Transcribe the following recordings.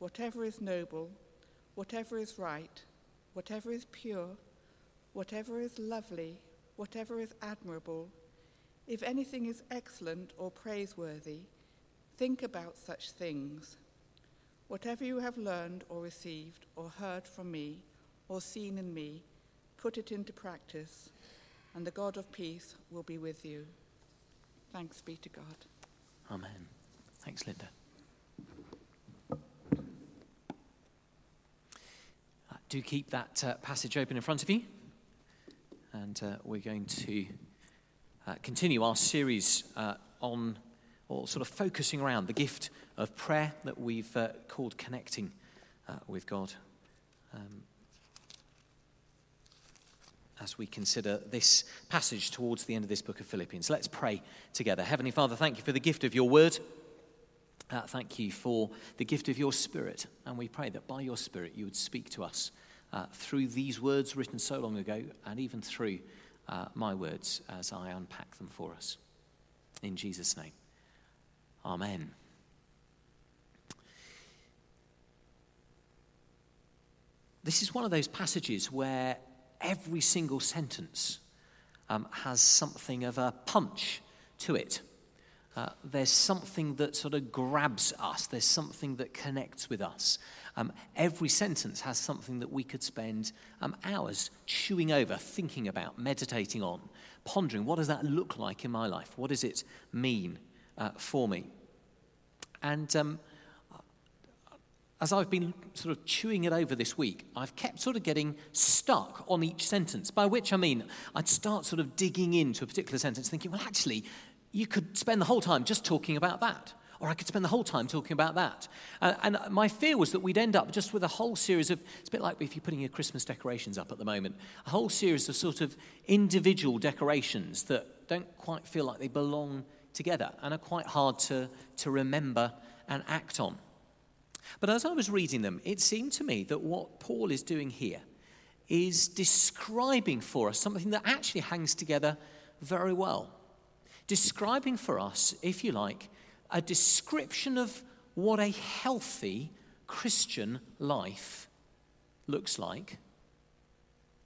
whatever is noble, whatever is right, whatever is pure, whatever is lovely, whatever is admirable, if anything is excellent or praiseworthy, think about such things. Whatever you have learned or received or heard from me or seen in me, put it into practice, and the God of peace will be with you. Thanks be to God. Amen. Thanks, Linda. Do keep that uh, passage open in front of you. And uh, we're going to uh, continue our series uh, on, or sort of focusing around the gift of prayer that we've uh, called Connecting with God. Um, as we consider this passage towards the end of this book of Philippians. Let's pray together. Heavenly Father, thank you for the gift of your word. Uh, thank you for the gift of your spirit. And we pray that by your spirit you would speak to us uh, through these words written so long ago and even through uh, my words as I unpack them for us. In Jesus' name. Amen. This is one of those passages where every single sentence um, has something of a punch to it. Uh, there's something that sort of grabs us, there's something that connects with us. Um, every sentence has something that we could spend um, hours chewing over, thinking about, meditating on, pondering what does that look like in my life? What does it mean uh, for me? And um, as I've been sort of chewing it over this week, I've kept sort of getting stuck on each sentence, by which I mean I'd start sort of digging into a particular sentence, thinking, well, actually, you could spend the whole time just talking about that. Or I could spend the whole time talking about that. Uh, and my fear was that we'd end up just with a whole series of, it's a bit like if you're putting your Christmas decorations up at the moment, a whole series of sort of individual decorations that don't quite feel like they belong together and are quite hard to, to remember and act on. But as I was reading them, it seemed to me that what Paul is doing here is describing for us something that actually hangs together very well. Describing for us, if you like, a description of what a healthy Christian life looks like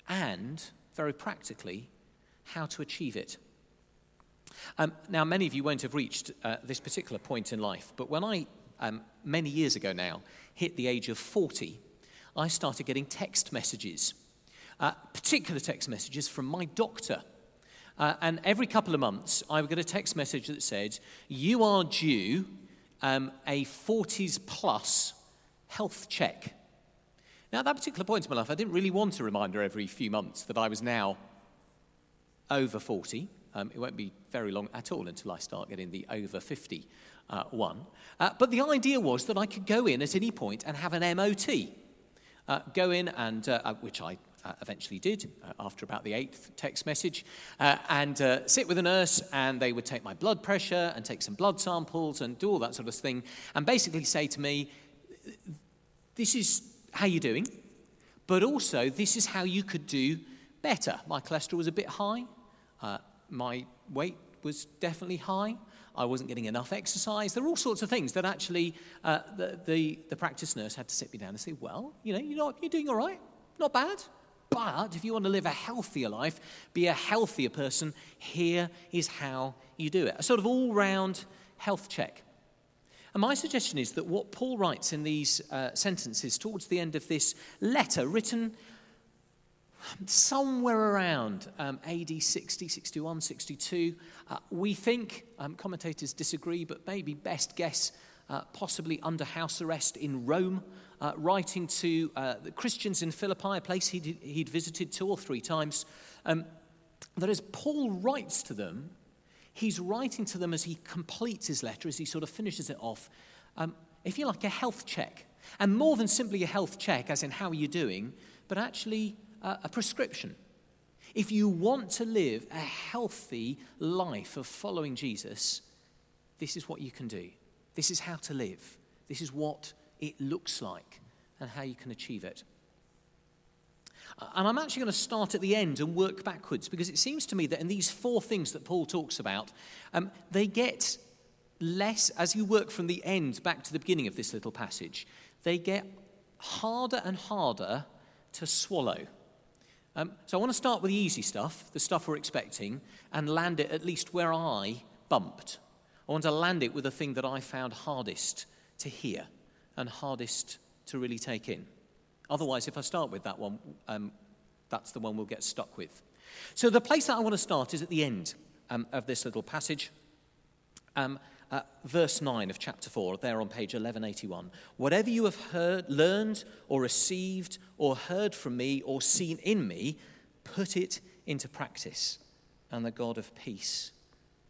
and, very practically, how to achieve it. Um, now, many of you won't have reached uh, this particular point in life, but when I um, many years ago now, hit the age of 40, I started getting text messages, uh, particular text messages from my doctor. Uh, and every couple of months, I would get a text message that said, You are due um, a 40s plus health check. Now, at that particular point in my life, I didn't really want a reminder every few months that I was now over 40. Um, it won't be very long at all until I start getting the over 50 uh, one. Uh, but the idea was that I could go in at any point and have an MOT. Uh, go in, and uh, uh, which I uh, eventually did after about the eighth text message, and sit with a nurse, and they would take my blood pressure and take some blood samples and do all that sort of thing, and basically say to me, This is how you're doing, but also this is how you could do better. My cholesterol was a bit high, my weight was definitely high. I wasn't getting enough exercise. There were all sorts of things that actually uh, the, the, the, practice nurse had to sit me down and say, well, you know, you're, not, you're doing all right, not bad. But if you want to live a healthier life, be a healthier person, here is how you do it. A sort of all round health check. And my suggestion is that what Paul writes in these uh, sentences towards the end of this letter, written somewhere around um, AD 60, 61, 62. Uh, we think, um, commentators disagree, but maybe best guess, uh, possibly under house arrest in Rome, uh, writing to uh, the Christians in Philippi, a place he'd, he'd visited two or three times. Um, that as Paul writes to them, he's writing to them as he completes his letter, as he sort of finishes it off. Um, if you like, a health check. And more than simply a health check, as in how are you doing, but actually a, a prescription. If you want to live a healthy life of following Jesus, this is what you can do. This is how to live. This is what it looks like and how you can achieve it. And I'm actually going to start at the end and work backwards because it seems to me that in these four things that Paul talks about, um, they get less, as you work from the end back to the beginning of this little passage, they get harder and harder to swallow. Um, so I want to start with the easy stuff, the stuff we're expecting, and land it at least where I bumped. I want to land it with the thing that I found hardest to hear and hardest to really take in. Otherwise, if I start with that one, um, that's the one we'll get stuck with. So the place that I want to start is at the end um, of this little passage. Um, uh, verse 9 of chapter 4, there on page 1181. Whatever you have heard, learned, or received, or heard from me, or seen in me, put it into practice, and the God of peace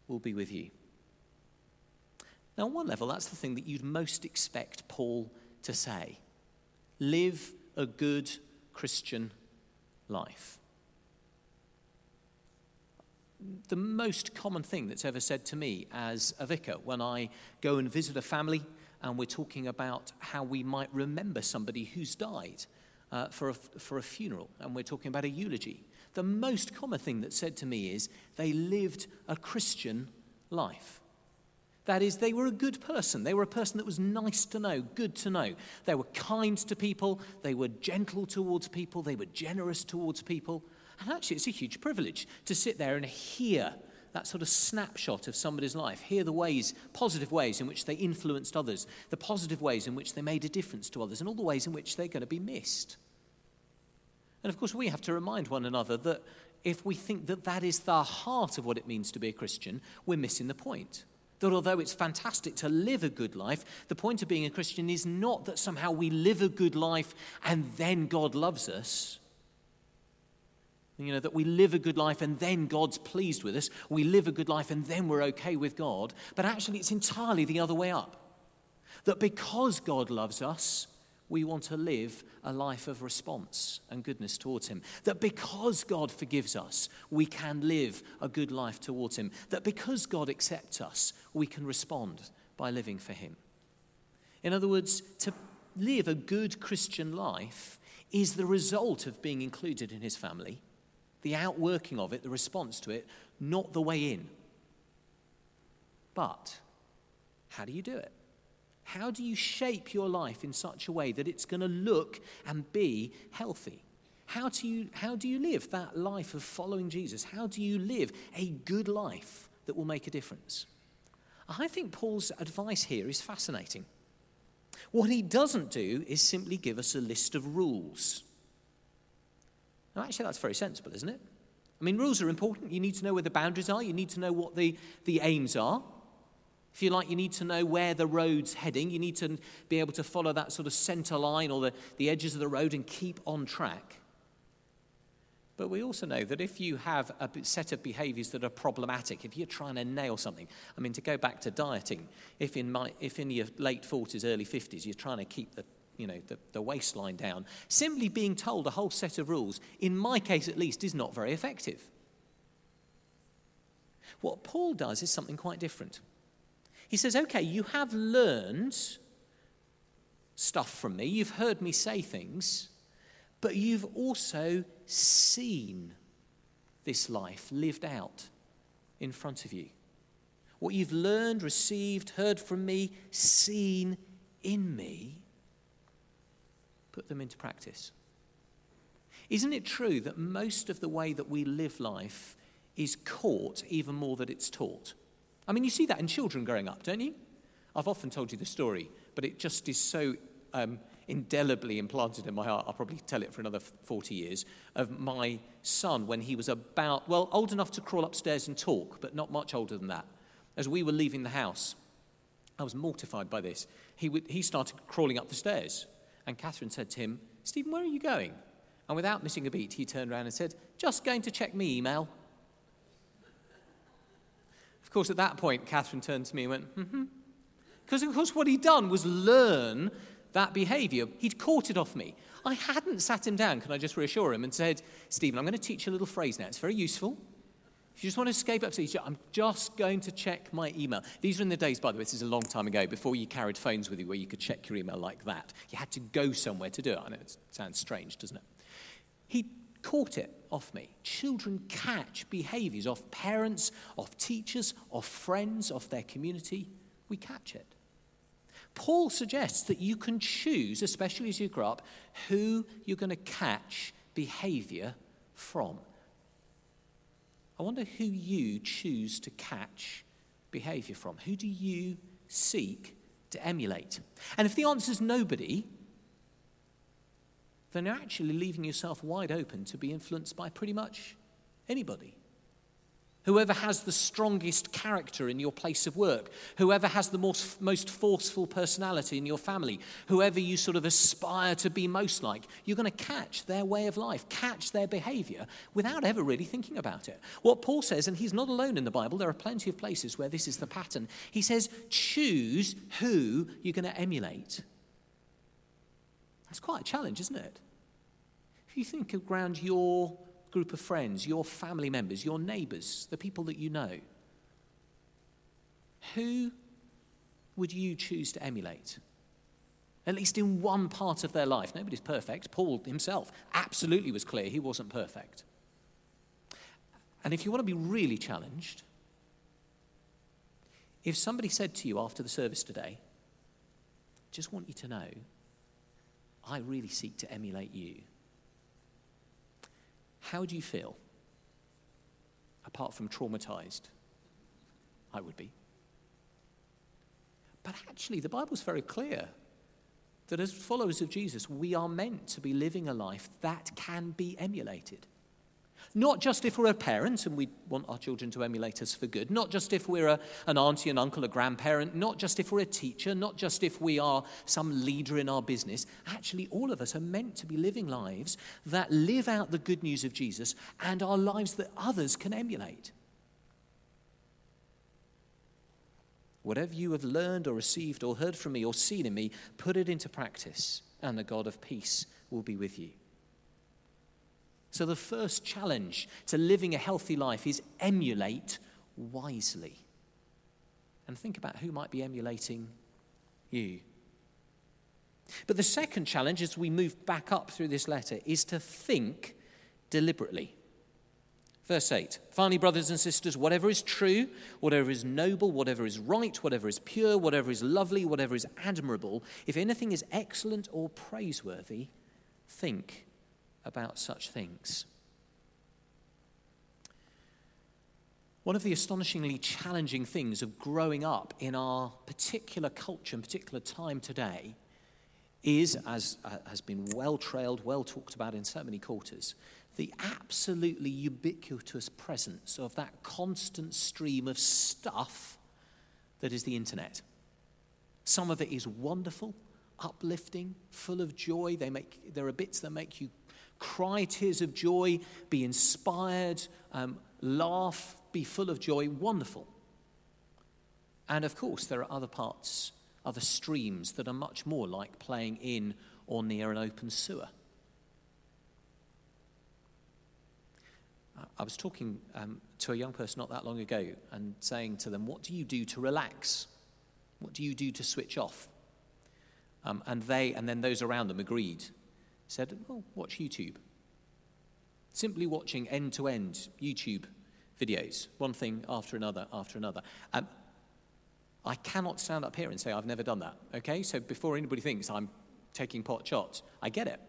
will be with you. Now, on one level, that's the thing that you'd most expect Paul to say live a good Christian life the most common thing that's ever said to me as a vicar when I go and visit a family and we're talking about how we might remember somebody who's died uh, for, a, for a funeral and we're talking about a eulogy. The most common thing that's said to me is they lived a Christian life. That is, they were a good person. They were a person that was nice to know, good to know. They were kind to people, they were gentle towards people, they were generous towards people. And actually, it's a huge privilege to sit there and hear that sort of snapshot of somebody's life, hear the ways, positive ways in which they influenced others, the positive ways in which they made a difference to others, and all the ways in which they're going to be missed. And of course, we have to remind one another that if we think that that is the heart of what it means to be a Christian, we're missing the point. That although it's fantastic to live a good life, the point of being a Christian is not that somehow we live a good life and then God loves us. You know, that we live a good life and then God's pleased with us. We live a good life and then we're okay with God. But actually, it's entirely the other way up. That because God loves us, we want to live a life of response and goodness towards Him. That because God forgives us, we can live a good life towards Him. That because God accepts us, we can respond by living for Him. In other words, to live a good Christian life is the result of being included in His family the outworking of it, the response to it, not the way in. But how do you do it? How do you shape your life in such a way that it's going to look and be healthy? How do, you, how do you live that life of following Jesus? How do you live a good life that will make a difference? I think Paul's advice here is fascinating. What he doesn't do is simply give us a list of rules. Now, actually, that's very sensible, isn't it? I mean, rules are important. You need to know where the boundaries are, you need to know what the, the aims are. If you like, you need to know where the road's heading. You need to be able to follow that sort of center line or the, the edges of the road and keep on track. But we also know that if you have a set of behaviors that are problematic, if you're trying to nail something, I mean, to go back to dieting, if in, my, if in your late 40s, early 50s, you're trying to keep the you know, the, the waistline down. Simply being told a whole set of rules, in my case at least, is not very effective. What Paul does is something quite different. He says, okay, you have learned stuff from me, you've heard me say things, but you've also seen this life lived out in front of you. What you've learned, received, heard from me, seen in me put them into practice. Isn't it true that most of the way that we live life is caught even more than it's taught? I mean, you see that in children growing up, don't you? I've often told you the story, but it just is so um, indelibly implanted in my heart. I'll probably tell it for another 40 years of my son when he was about, well, old enough to crawl upstairs and talk, but not much older than that. As we were leaving the house, I was mortified by this. He, he started crawling up the stairs. And Catherine said to him, Stephen, where are you going? And without missing a beat, he turned around and said, Just going to check me email. Course, at that point, Catherine turned to me and went, hmm. Because, of course, what he'd done was learn that behavior. He'd caught it off me. I hadn't sat him down, can I just reassure him, and said, Stephen, I'm going to teach you a little phrase now. It's very useful. If you just want to escape upstairs, I'm just going to check my email. These are in the days, by the way, this is a long time ago, before you carried phones with you where you could check your email like that. You had to go somewhere to do it. I know it sounds strange, doesn't it? He caught it off me. Children catch behaviors off parents, off teachers, off friends, off their community. We catch it. Paul suggests that you can choose, especially as you grow up, who you're going to catch behavior from. I wonder who you choose to catch behavior from. Who do you seek to emulate? And if the answer is nobody, then you're actually leaving yourself wide open to be influenced by pretty much anybody. Whoever has the strongest character in your place of work, whoever has the most, most forceful personality in your family, whoever you sort of aspire to be most like, you're going to catch their way of life, catch their behavior without ever really thinking about it. What Paul says, and he's not alone in the Bible, there are plenty of places where this is the pattern. He says, choose who you're going to emulate. That's quite a challenge, isn't it? If you think around your group of friends, your family members, your neighbors, the people that you know, who would you choose to emulate? At least in one part of their life. Nobody's perfect. Paul himself absolutely was clear he wasn't perfect. And if you want to be really challenged, if somebody said to you after the service today, just want you to know, I really seek to emulate you. How do you feel? Apart from traumatized, I would be. But actually, the Bible's very clear that as followers of Jesus, we are meant to be living a life that can be emulated. Not just if we're a parent and we want our children to emulate us for good, not just if we're a, an auntie, an uncle, a grandparent, not just if we're a teacher, not just if we are some leader in our business. Actually, all of us are meant to be living lives that live out the good news of Jesus and are lives that others can emulate. Whatever you have learned or received or heard from me or seen in me, put it into practice, and the God of peace will be with you. So, the first challenge to living a healthy life is emulate wisely. And think about who might be emulating you. But the second challenge, as we move back up through this letter, is to think deliberately. Verse 8 Finally, brothers and sisters, whatever is true, whatever is noble, whatever is right, whatever is pure, whatever is lovely, whatever is admirable, if anything is excellent or praiseworthy, think about such things. One of the astonishingly challenging things of growing up in our particular culture and particular time today is, as uh, has been well trailed, well talked about in so many quarters, the absolutely ubiquitous presence of that constant stream of stuff that is the internet. Some of it is wonderful, uplifting, full of joy. They make, there are bits that make you cry tears of joy, be inspired, um, laugh, be full of joy. Wonderful. And of course, there are other parts, other streams that are much more like playing in or near an open sewer. I was talking um, to a young person not that long ago and saying to them, What do you do to relax? What do you do to switch off? Um, and they, and then those around them agreed said, well, watch YouTube. Simply watching end to end YouTube videos, one thing after another after another. Um, I cannot stand up here and say I've never done that, okay? So before anybody thinks I'm taking pot shots, I get it.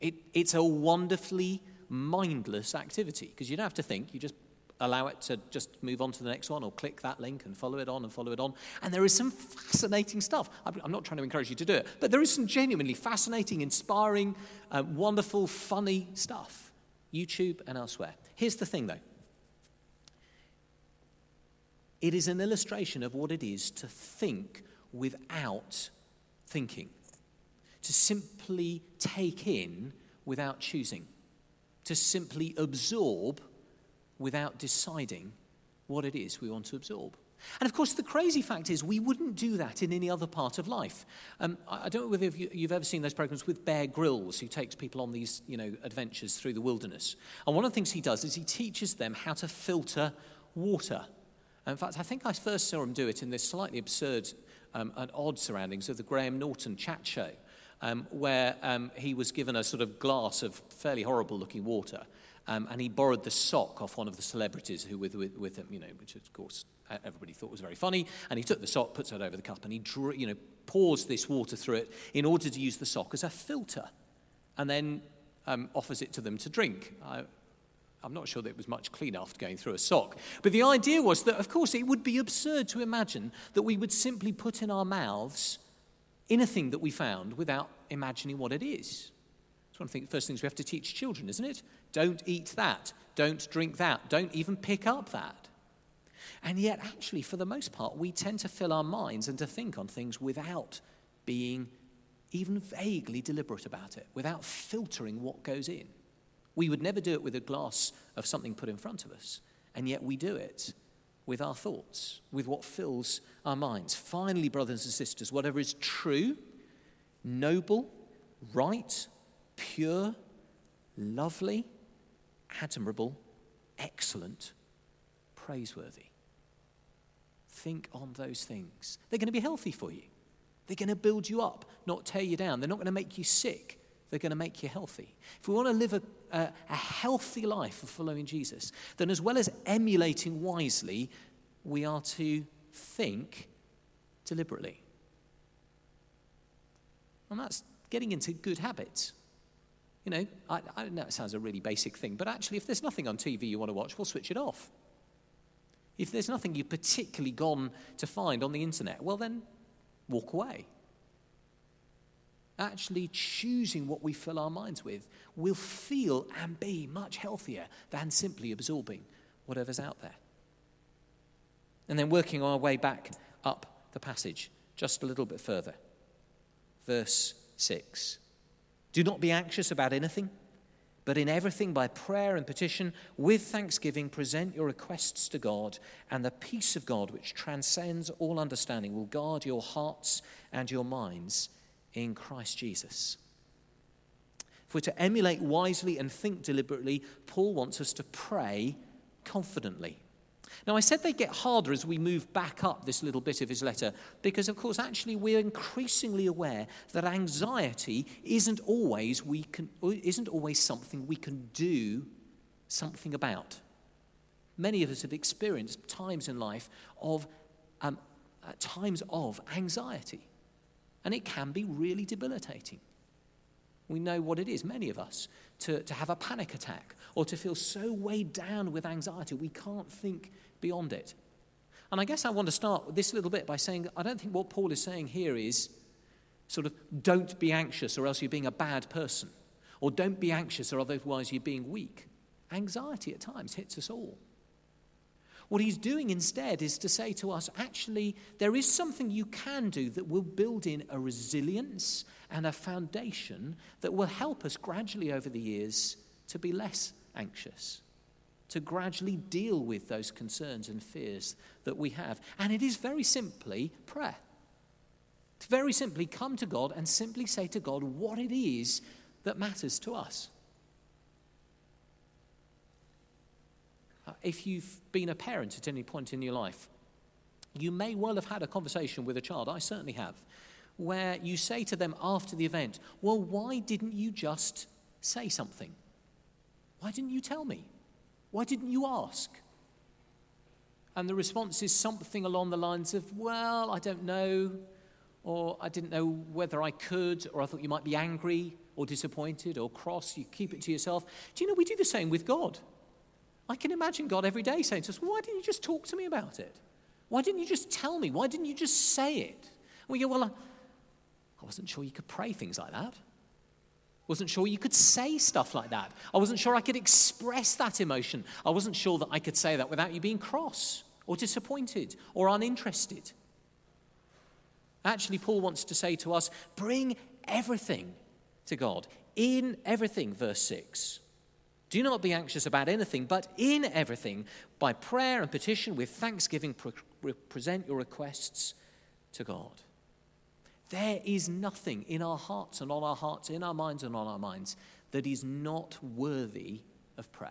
it it's a wonderfully mindless activity because you don't have to think, you just allow it to just move on to the next one or click that link and follow it on and follow it on. And there is some fascinating stuff. I'm not trying to encourage you to do it, but there is some genuinely fascinating, inspiring, uh, wonderful, funny stuff. YouTube and elsewhere. Here's the thing though it is an illustration of what it is to think without thinking, to simply take in without choosing, to simply absorb without deciding what it is we want to absorb. And of course, the crazy fact is, we wouldn't do that in any other part of life. Um, I don't know whether you've ever seen those programs with Bear Grylls, who takes people on these you know, adventures through the wilderness. And one of the things he does is he teaches them how to filter water. In fact, I think I first saw him do it in this slightly absurd um, and odd surroundings of the Graham Norton chat show, um, where um, he was given a sort of glass of fairly horrible looking water. Um, and he borrowed the sock off one of the celebrities who were with, with him, you know, which of course everybody thought was very funny. And he took the sock, puts it over the cup, and he drew, you know, pours this water through it in order to use the sock as a filter, and then um, offers it to them to drink. I, I'm not sure that it was much clean after going through a sock. But the idea was that, of course, it would be absurd to imagine that we would simply put in our mouths anything that we found without imagining what it is. It's one of the first things we have to teach children, isn't it? Don't eat that. Don't drink that. Don't even pick up that. And yet, actually, for the most part, we tend to fill our minds and to think on things without being even vaguely deliberate about it, without filtering what goes in. We would never do it with a glass of something put in front of us, and yet we do it with our thoughts, with what fills our minds. Finally, brothers and sisters, whatever is true, noble, right, pure, lovely, admirable, excellent, praiseworthy. Think on those things. They're going to be healthy for you. They're going to build you up, not tear you down. They're not going to make you sick they're going to make you healthy. If we want to live a, a, a healthy life of following Jesus, then as well as emulating wisely, we are to think deliberately. And that's getting into good habits. You know, I, I know it sounds a really basic thing, but actually, if there's nothing on TV you want to watch, we'll switch it off. If there's nothing you've particularly gone to find on the internet, well, then walk away actually choosing what we fill our minds with, will feel and be much healthier than simply absorbing whatever's out there. And then working our way back up the passage just a little bit further. Verse 6 Do not be anxious about anything, but in everything by prayer and petition, with thanksgiving, present your requests to God, and the peace of God, which transcends all understanding, will guard your hearts and your minds in Christ Jesus. If we're to emulate wisely and think deliberately, Paul wants us to pray confidently. Now, I said they get harder as we move back up this little bit of his letter because, of course, actually, we're increasingly aware that anxiety isn't always, we can, isn't always something we can do something about. Many of us have experienced times in life of um, uh, times of anxiety. And it can be really debilitating. We know what it is, many of us, to, to have a panic attack or to feel so weighed down with anxiety we can't think beyond it. And I guess I want to start this little bit by saying I don't think what Paul is saying here is sort of don't be anxious or else you're being a bad person, or don't be anxious or otherwise you're being weak. Anxiety at times hits us all. What he's doing instead is to say to us actually, there is something you can do that will build in a resilience and a foundation that will help us gradually over the years to be less anxious, to gradually deal with those concerns and fears that we have. And it is very simply prayer. To very simply come to God and simply say to God what it is that matters to us. Uh, if you've been a parent at any point in your life, you may well have had a conversation with a child, I certainly have, where you say to them after the event, Well, why didn't you just say something? Why didn't you tell me? Why didn't you ask? And the response is something along the lines of, Well, I don't know, or I didn't know whether I could, or I thought you might be angry or disappointed or cross. You keep it to yourself. Do you know we do the same with God? I can imagine God every day saying to us, Why didn't you just talk to me about it? Why didn't you just tell me? Why didn't you just say it? And we go, Well, I wasn't sure you could pray things like that. Wasn't sure you could say stuff like that. I wasn't sure I could express that emotion. I wasn't sure that I could say that without you being cross or disappointed or uninterested. Actually, Paul wants to say to us bring everything to God. In everything, verse 6. Do not be anxious about anything, but in everything, by prayer and petition with thanksgiving, re- present your requests to God. There is nothing in our hearts and on our hearts, in our minds and on our minds, that is not worthy of prayer.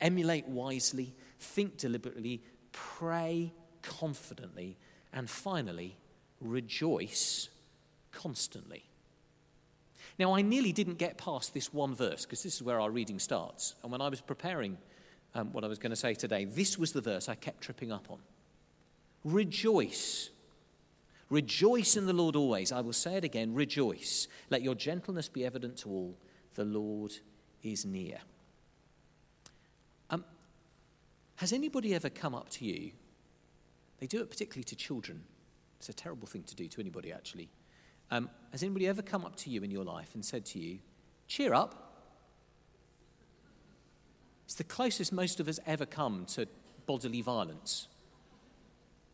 Emulate wisely, think deliberately, pray confidently, and finally, rejoice constantly. Now, I nearly didn't get past this one verse because this is where our reading starts. And when I was preparing um, what I was going to say today, this was the verse I kept tripping up on. Rejoice. Rejoice in the Lord always. I will say it again rejoice. Let your gentleness be evident to all. The Lord is near. Um, has anybody ever come up to you? They do it particularly to children. It's a terrible thing to do to anybody, actually. Um, has anybody ever come up to you in your life and said to you, Cheer up? It's the closest most of us ever come to bodily violence.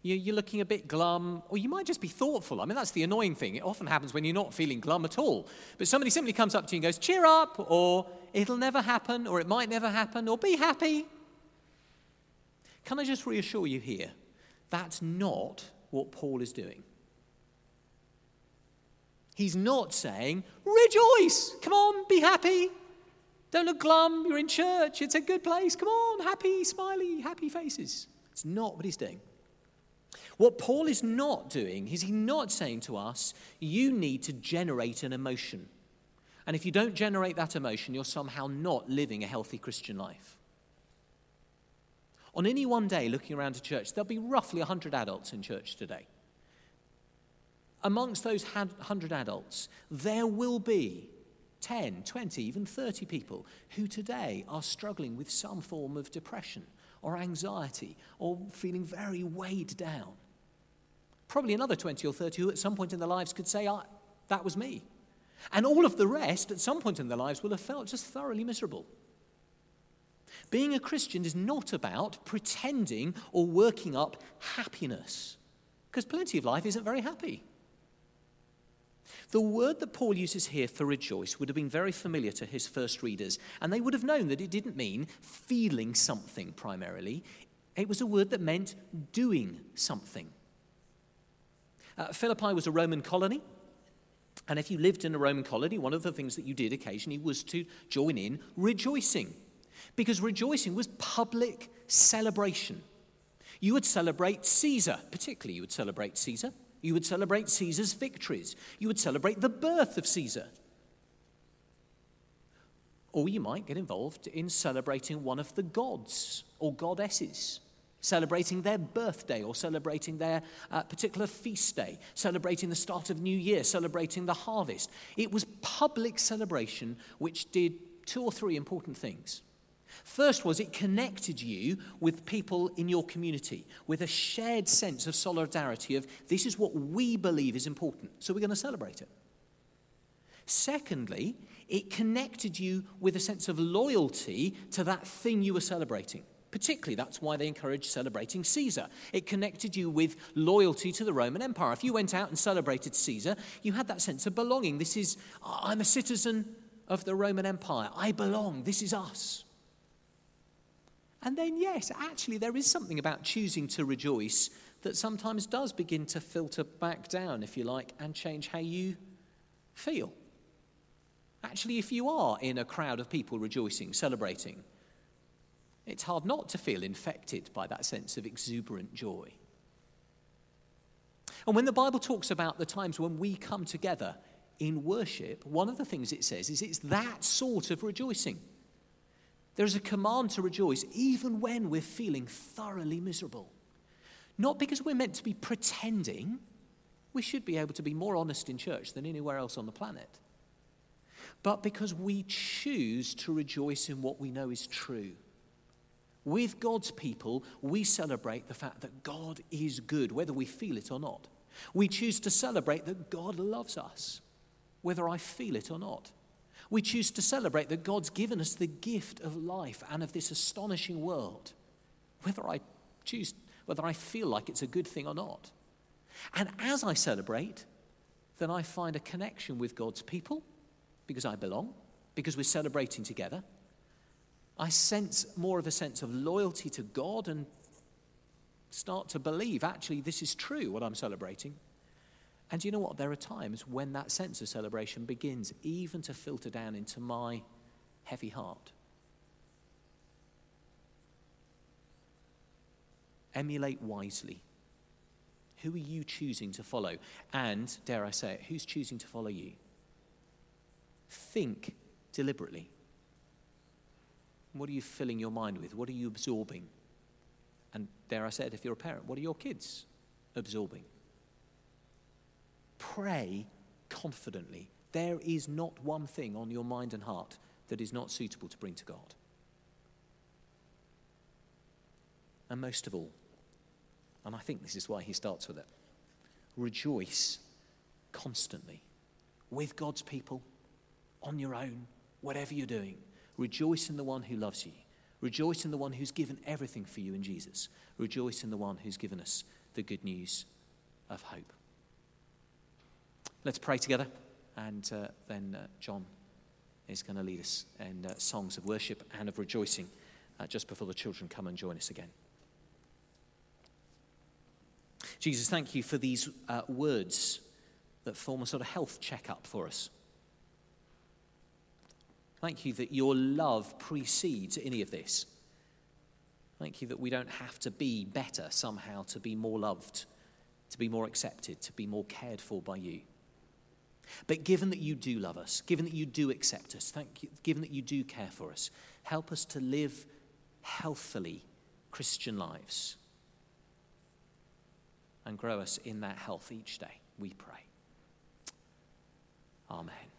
You're looking a bit glum, or you might just be thoughtful. I mean, that's the annoying thing. It often happens when you're not feeling glum at all. But somebody simply comes up to you and goes, Cheer up, or it'll never happen, or it might never happen, or be happy. Can I just reassure you here? That's not what Paul is doing. He's not saying, Rejoice! Come on, be happy. Don't look glum. You're in church. It's a good place. Come on, happy, smiley, happy faces. It's not what he's doing. What Paul is not doing is he's not saying to us, you need to generate an emotion. And if you don't generate that emotion, you're somehow not living a healthy Christian life. On any one day, looking around a church, there'll be roughly 100 adults in church today. Amongst those 100 adults, there will be 10, 20, even 30 people who today are struggling with some form of depression or anxiety or feeling very weighed down. Probably another 20 or 30 who at some point in their lives could say, ah, That was me. And all of the rest at some point in their lives will have felt just thoroughly miserable. Being a Christian is not about pretending or working up happiness, because plenty of life isn't very happy. The word that Paul uses here for rejoice would have been very familiar to his first readers, and they would have known that it didn't mean feeling something primarily. It was a word that meant doing something. Uh, Philippi was a Roman colony, and if you lived in a Roman colony, one of the things that you did occasionally was to join in rejoicing, because rejoicing was public celebration. You would celebrate Caesar, particularly, you would celebrate Caesar. You would celebrate Caesar's victories. You would celebrate the birth of Caesar. Or you might get involved in celebrating one of the gods or goddesses, celebrating their birthday or celebrating their uh, particular feast day, celebrating the start of New Year, celebrating the harvest. It was public celebration which did two or three important things. First was it connected you with people in your community with a shared sense of solidarity of this is what we believe is important, so we're going to celebrate it. Secondly, it connected you with a sense of loyalty to that thing you were celebrating. Particularly, that's why they encouraged celebrating Caesar. It connected you with loyalty to the Roman Empire. If you went out and celebrated Caesar, you had that sense of belonging. This is, I'm a citizen of the Roman Empire. I belong. This is us. And then, yes, actually, there is something about choosing to rejoice that sometimes does begin to filter back down, if you like, and change how you feel. Actually, if you are in a crowd of people rejoicing, celebrating, it's hard not to feel infected by that sense of exuberant joy. And when the Bible talks about the times when we come together in worship, one of the things it says is it's that sort of rejoicing. There is a command to rejoice even when we're feeling thoroughly miserable. Not because we're meant to be pretending, we should be able to be more honest in church than anywhere else on the planet, but because we choose to rejoice in what we know is true. With God's people, we celebrate the fact that God is good, whether we feel it or not. We choose to celebrate that God loves us, whether I feel it or not. We choose to celebrate that God's given us the gift of life and of this astonishing world, whether I choose, whether I feel like it's a good thing or not. And as I celebrate, then I find a connection with God's people because I belong, because we're celebrating together. I sense more of a sense of loyalty to God and start to believe actually this is true, what I'm celebrating. And you know what? There are times when that sense of celebration begins even to filter down into my heavy heart. Emulate wisely. Who are you choosing to follow? And, dare I say it, who's choosing to follow you? Think deliberately. What are you filling your mind with? What are you absorbing? And dare I say it, if you're a parent, what are your kids absorbing? Pray confidently. There is not one thing on your mind and heart that is not suitable to bring to God. And most of all, and I think this is why he starts with it rejoice constantly with God's people, on your own, whatever you're doing. Rejoice in the one who loves you. Rejoice in the one who's given everything for you in Jesus. Rejoice in the one who's given us the good news of hope. Let's pray together, and uh, then uh, John is going to lead us in uh, songs of worship and of rejoicing uh, just before the children come and join us again. Jesus, thank you for these uh, words that form a sort of health checkup for us. Thank you that your love precedes any of this. Thank you that we don't have to be better somehow to be more loved, to be more accepted, to be more cared for by you. But given that you do love us, given that you do accept us, thank you, given that you do care for us, help us to live healthily Christian lives and grow us in that health each day, we pray. Amen.